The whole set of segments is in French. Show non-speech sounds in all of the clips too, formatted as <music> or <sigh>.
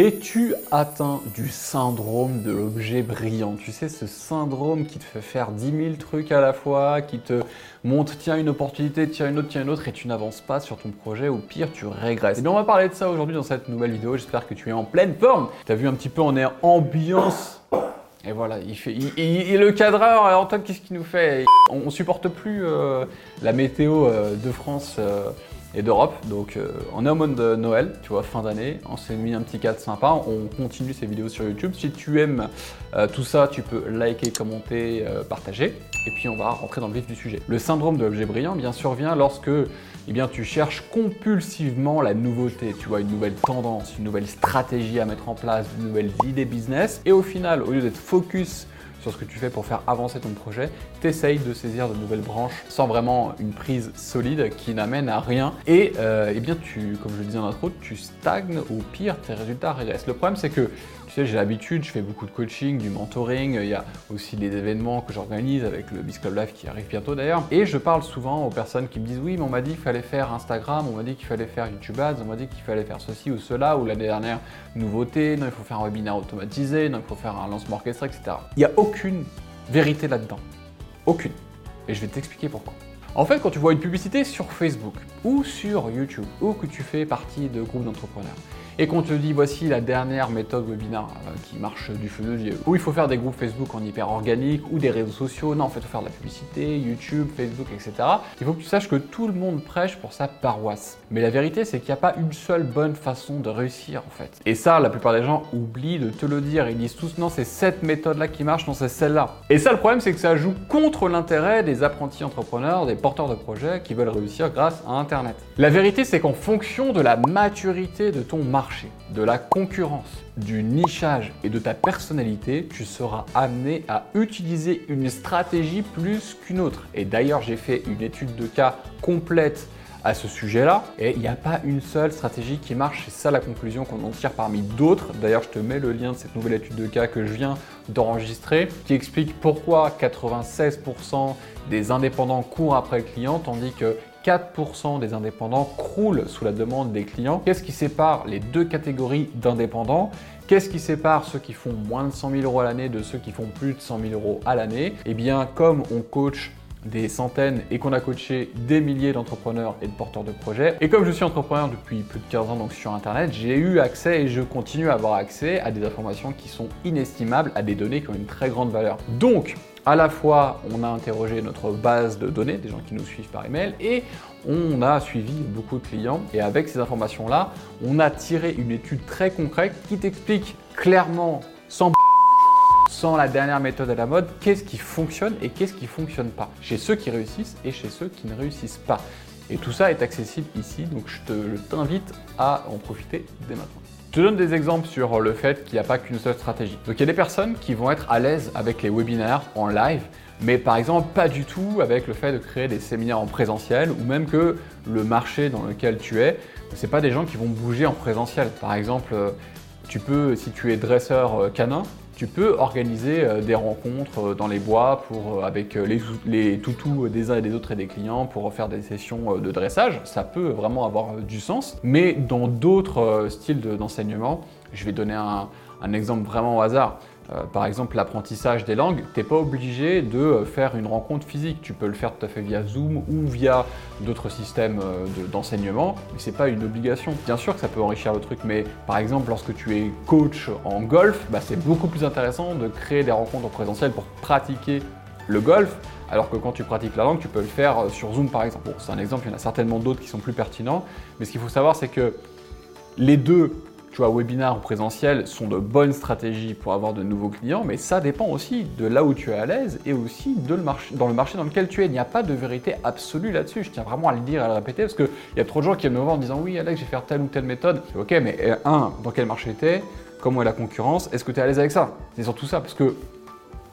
Es-tu atteint du syndrome de l'objet brillant? Tu sais, ce syndrome qui te fait faire 10 000 trucs à la fois, qui te montre tiens une opportunité, tiens une autre, tiens une autre, et tu n'avances pas sur ton projet, ou pire, tu régresses. Et bien on va parler de ça aujourd'hui dans cette nouvelle vidéo, j'espère que tu es en pleine forme. Tu as vu un petit peu, on est ambiance et voilà, il fait. Il, le cadreur, Antoine, qu'est-ce qu'il nous fait? On, on, supporte plus euh, la météo euh, de France. Euh, et d'Europe. Donc euh, on est au mode de Noël, tu vois, fin d'année. On s'est mis un petit cadre sympa. On continue ces vidéos sur YouTube. Si tu aimes euh, tout ça, tu peux liker, commenter, euh, partager. Et puis on va rentrer dans le vif du sujet. Le syndrome de l'objet brillant, bien sûr, vient lorsque eh bien, tu cherches compulsivement la nouveauté, tu vois, une nouvelle tendance, une nouvelle stratégie à mettre en place, de nouvelles idées business. Et au final, au lieu d'être focus sur ce que tu fais pour faire avancer ton projet, t'essayes de saisir de nouvelles branches sans vraiment une prise solide qui n'amène à rien. Et euh, eh bien, tu, comme je le disais en intro, tu stagnes ou pire, tes résultats régressent. Le problème, c'est que tu sais, j'ai l'habitude, je fais beaucoup de coaching, du mentoring, il y a aussi des événements que j'organise avec le Biz Club Live qui arrive bientôt d'ailleurs. Et je parle souvent aux personnes qui me disent oui, mais on m'a dit qu'il fallait faire Instagram, on m'a dit qu'il fallait faire YouTube Ads, on m'a dit qu'il fallait faire ceci ou cela, ou l'année dernière, nouveauté, non, il faut faire un webinaire automatisé, non, il faut faire un lancement orchestré, etc. Il n'y a aucune vérité là-dedans. Aucune. Et je vais t'expliquer pourquoi. En fait, quand tu vois une publicité sur Facebook ou sur YouTube ou que tu fais partie de groupes d'entrepreneurs, et qu'on te dit voici la dernière méthode webinaire euh, qui marche du feu de Dieu, où il faut faire des groupes Facebook en hyper organique ou des réseaux sociaux, non, en fait, il faut faire de la publicité, YouTube, Facebook, etc. Il faut que tu saches que tout le monde prêche pour sa paroisse. Mais la vérité, c'est qu'il n'y a pas une seule bonne façon de réussir, en fait. Et ça, la plupart des gens oublient de te le dire. Ils disent tous non, c'est cette méthode-là qui marche, non, c'est celle-là. Et ça, le problème, c'est que ça joue contre l'intérêt des apprentis entrepreneurs, des porteurs de projets qui veulent réussir grâce à Internet. La vérité, c'est qu'en fonction de la maturité de ton marché, de la concurrence, du nichage et de ta personnalité, tu seras amené à utiliser une stratégie plus qu'une autre. Et d'ailleurs, j'ai fait une étude de cas complète à ce sujet-là. Et il n'y a pas une seule stratégie qui marche. C'est ça la conclusion qu'on en tire parmi d'autres. D'ailleurs, je te mets le lien de cette nouvelle étude de cas que je viens d'enregistrer qui explique pourquoi 96% des indépendants courent après le client tandis que 4% des indépendants croulent sous la demande des clients. Qu'est-ce qui sépare les deux catégories d'indépendants? Qu'est-ce qui sépare ceux qui font moins de 100 000 euros à l'année de ceux qui font plus de 100 000 euros à l'année? Eh bien, comme on coach des centaines et qu'on a coaché des milliers d'entrepreneurs et de porteurs de projets. Et comme je suis entrepreneur depuis plus de 15 ans donc sur Internet, j'ai eu accès et je continue à avoir accès à des informations qui sont inestimables, à des données qui ont une très grande valeur. Donc, à la fois, on a interrogé notre base de données, des gens qui nous suivent par email, et on a suivi beaucoup de clients. Et avec ces informations-là, on a tiré une étude très concrète qui t'explique clairement, sans sans la dernière méthode à la mode, qu'est-ce qui fonctionne et qu'est-ce qui fonctionne pas, chez ceux qui réussissent et chez ceux qui ne réussissent pas. Et tout ça est accessible ici, donc je t'invite à en profiter dès maintenant. Je te donne des exemples sur le fait qu'il n'y a pas qu'une seule stratégie. Donc il y a des personnes qui vont être à l'aise avec les webinaires en live, mais par exemple pas du tout avec le fait de créer des séminaires en présentiel ou même que le marché dans lequel tu es, ce pas des gens qui vont bouger en présentiel. Par exemple, tu peux, si tu es dresseur euh, canin, tu peux organiser euh, des rencontres euh, dans les bois pour, avec les, les, toutous des uns et des autres et des clients pour faire des sessions de dressage. Ça peut vraiment avoir du sens. Mais dans d'autres styles d'enseignement, je vais donner un exemple vraiment au hasard. Euh, par exemple, l'apprentissage des langues, tu n'es pas obligé de euh, faire une rencontre physique. Tu peux le faire tout à fait via Zoom ou via d'autres systèmes euh, d'enseignement, mais ce n'est pas une obligation. Bien sûr que ça peut enrichir le truc, mais par exemple, lorsque tu es coach en golf, bah, c'est beaucoup plus intéressant de créer des rencontres en présentiel pour pratiquer le golf, alors que quand tu pratiques la langue, tu peux le faire sur Zoom par exemple. C'est un exemple, il y en a certainement d'autres qui sont plus pertinents, mais ce qu'il faut savoir, c'est que les deux tu vois, webinar ou présentiel sont de bonnes stratégies pour avoir de nouveaux clients, mais ça dépend aussi de là où tu es à l'aise et aussi de le marché, dans le marché dans lequel tu es. Il n'y a pas de vérité absolue là-dessus. Je tiens vraiment à le dire et à le répéter parce qu'il y a trop de gens qui viennent me voir en disant oui, Alex, je vais faire telle ou telle méthode. Ok, mais euh, un, dans quel marché tu es Comment est la concurrence? Est-ce que tu es à l'aise avec ça? C'est surtout ça parce que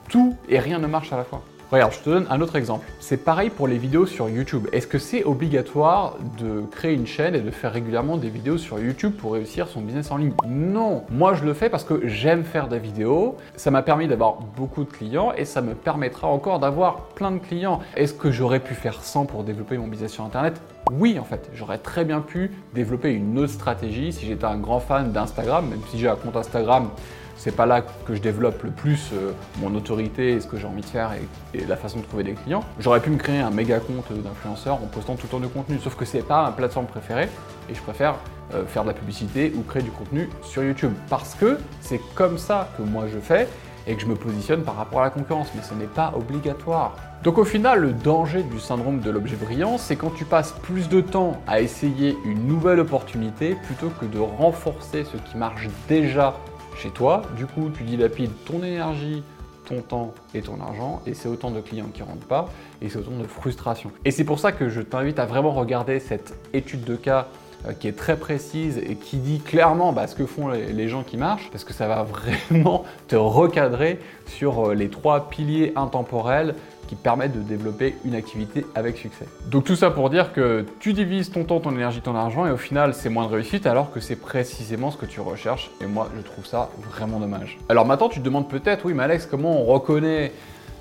tout et rien ne marche à la fois. Je te donne un autre exemple. C'est pareil pour les vidéos sur YouTube. Est-ce que c'est obligatoire de créer une chaîne et de faire régulièrement des vidéos sur YouTube pour réussir son business en ligne? Non. Moi, je le fais parce que j'aime faire des vidéos. Ça m'a permis d'avoir beaucoup de clients et ça me permettra encore d'avoir plein de clients. Est-ce que j'aurais pu faire 100 pour développer mon business sur Internet? Oui, en fait, j'aurais très bien pu développer une autre stratégie si j'étais un grand fan d'Instagram, même si j'ai un compte Instagram c'est pas là que je développe le plus euh, mon autorité et ce que j'ai envie de faire et, la façon de trouver des clients. J'aurais pu me créer un méga compte d'influenceur en postant tout le temps de contenu, sauf que c'est pas ma plateforme préférée et je préfère euh, faire de la publicité ou créer du contenu sur YouTube parce que c'est comme ça que moi je fais et que je me positionne par rapport à la concurrence, mais ce n'est pas obligatoire. Donc au final, le danger du syndrome de l'objet brillant, c'est quand tu passes plus de temps à essayer une nouvelle opportunité plutôt que de renforcer ce qui marche déjà chez toi. Du coup, tu dilapides ton énergie, ton temps et ton argent, et c'est autant de clients qui ne rentrent pas, et c'est autant de frustration. Et c'est pour ça que je t'invite à vraiment regarder cette étude de cas euh, qui est très précise et qui dit clairement bah, ce que font les, gens qui marchent, parce que ça va <laughs> vraiment te recadrer sur euh, les trois piliers intemporels qui permettent de développer une activité avec succès. Donc tout ça pour dire que tu divises ton temps, ton énergie, ton argent et au final c'est moins de réussite alors que c'est précisément ce que tu recherches et moi je trouve ça vraiment dommage. Alors maintenant tu te demandes peut-être, oui mais Alex, comment on reconnaît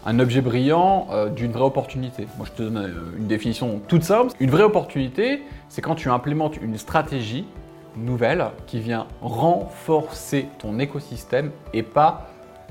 un objet brillant euh, d'une vraie opportunité? Moi, je te donne euh, une définition toute simple. Une vraie opportunité, c'est quand tu implémentes une stratégie nouvelle qui vient renforcer ton écosystème et pas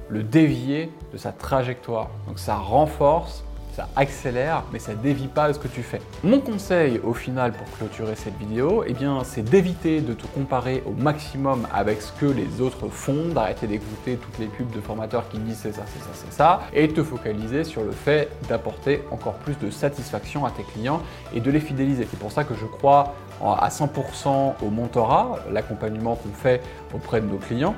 le dévier de sa trajectoire. Donc ça renforce, ça accélère, mais ça dévie pas ce que tu fais. Mon conseil au final pour clôturer cette vidéo, eh bien, c'est d'éviter de te comparer au maximum avec ce que les autres font, d'arrêter d'écouter toutes les pubs de formateurs qui disent c'est ça, c'est ça, c'est ça, et de te focaliser sur le fait d'apporter encore plus de satisfaction à tes clients et de les fidéliser. C'est pour ça que je crois à 100% au mentorat, l'accompagnement qu'on fait auprès de nos clients,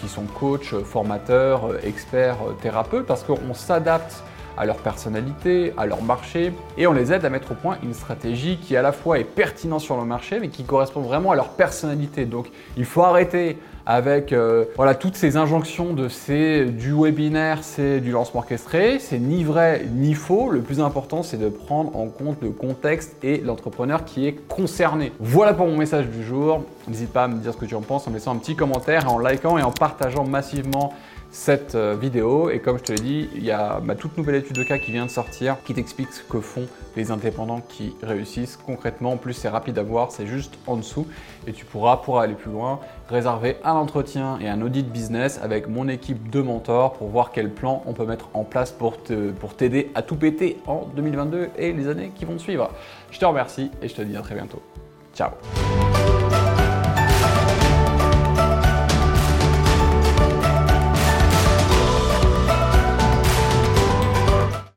qui sont coachs, formateurs, experts, thérapeutes, parce qu'on s'adapte à leur personnalité, à leur marché, et on les aide à mettre au point une stratégie qui à la fois est pertinente sur le marché, mais qui correspond vraiment à leur personnalité. Donc il faut arrêter avec euh, voilà, toutes ces injonctions de c'est du webinaire, c'est du lancement orchestré, c'est ni vrai ni faux. Le plus important, c'est de prendre en compte le contexte et l'entrepreneur qui est concerné. Voilà pour mon message du jour. N'hésite pas à me dire ce que tu en penses en laissant un petit commentaire, en likant et en partageant massivement cette euh, vidéo. Et comme je te l'ai dit, il y a ma toute nouvelle étude de cas qui vient de sortir qui t'explique ce que font les indépendants qui réussissent concrètement. En plus, c'est rapide à voir, c'est juste en dessous. Et tu pourras, pour aller plus loin, réserver un entretien et un audit business avec mon équipe de mentors pour voir quel plan on peut mettre en place pour t'aider à tout péter en 2022 et les années qui vont suivre. Je te remercie et je te dis à très bientôt. Ciao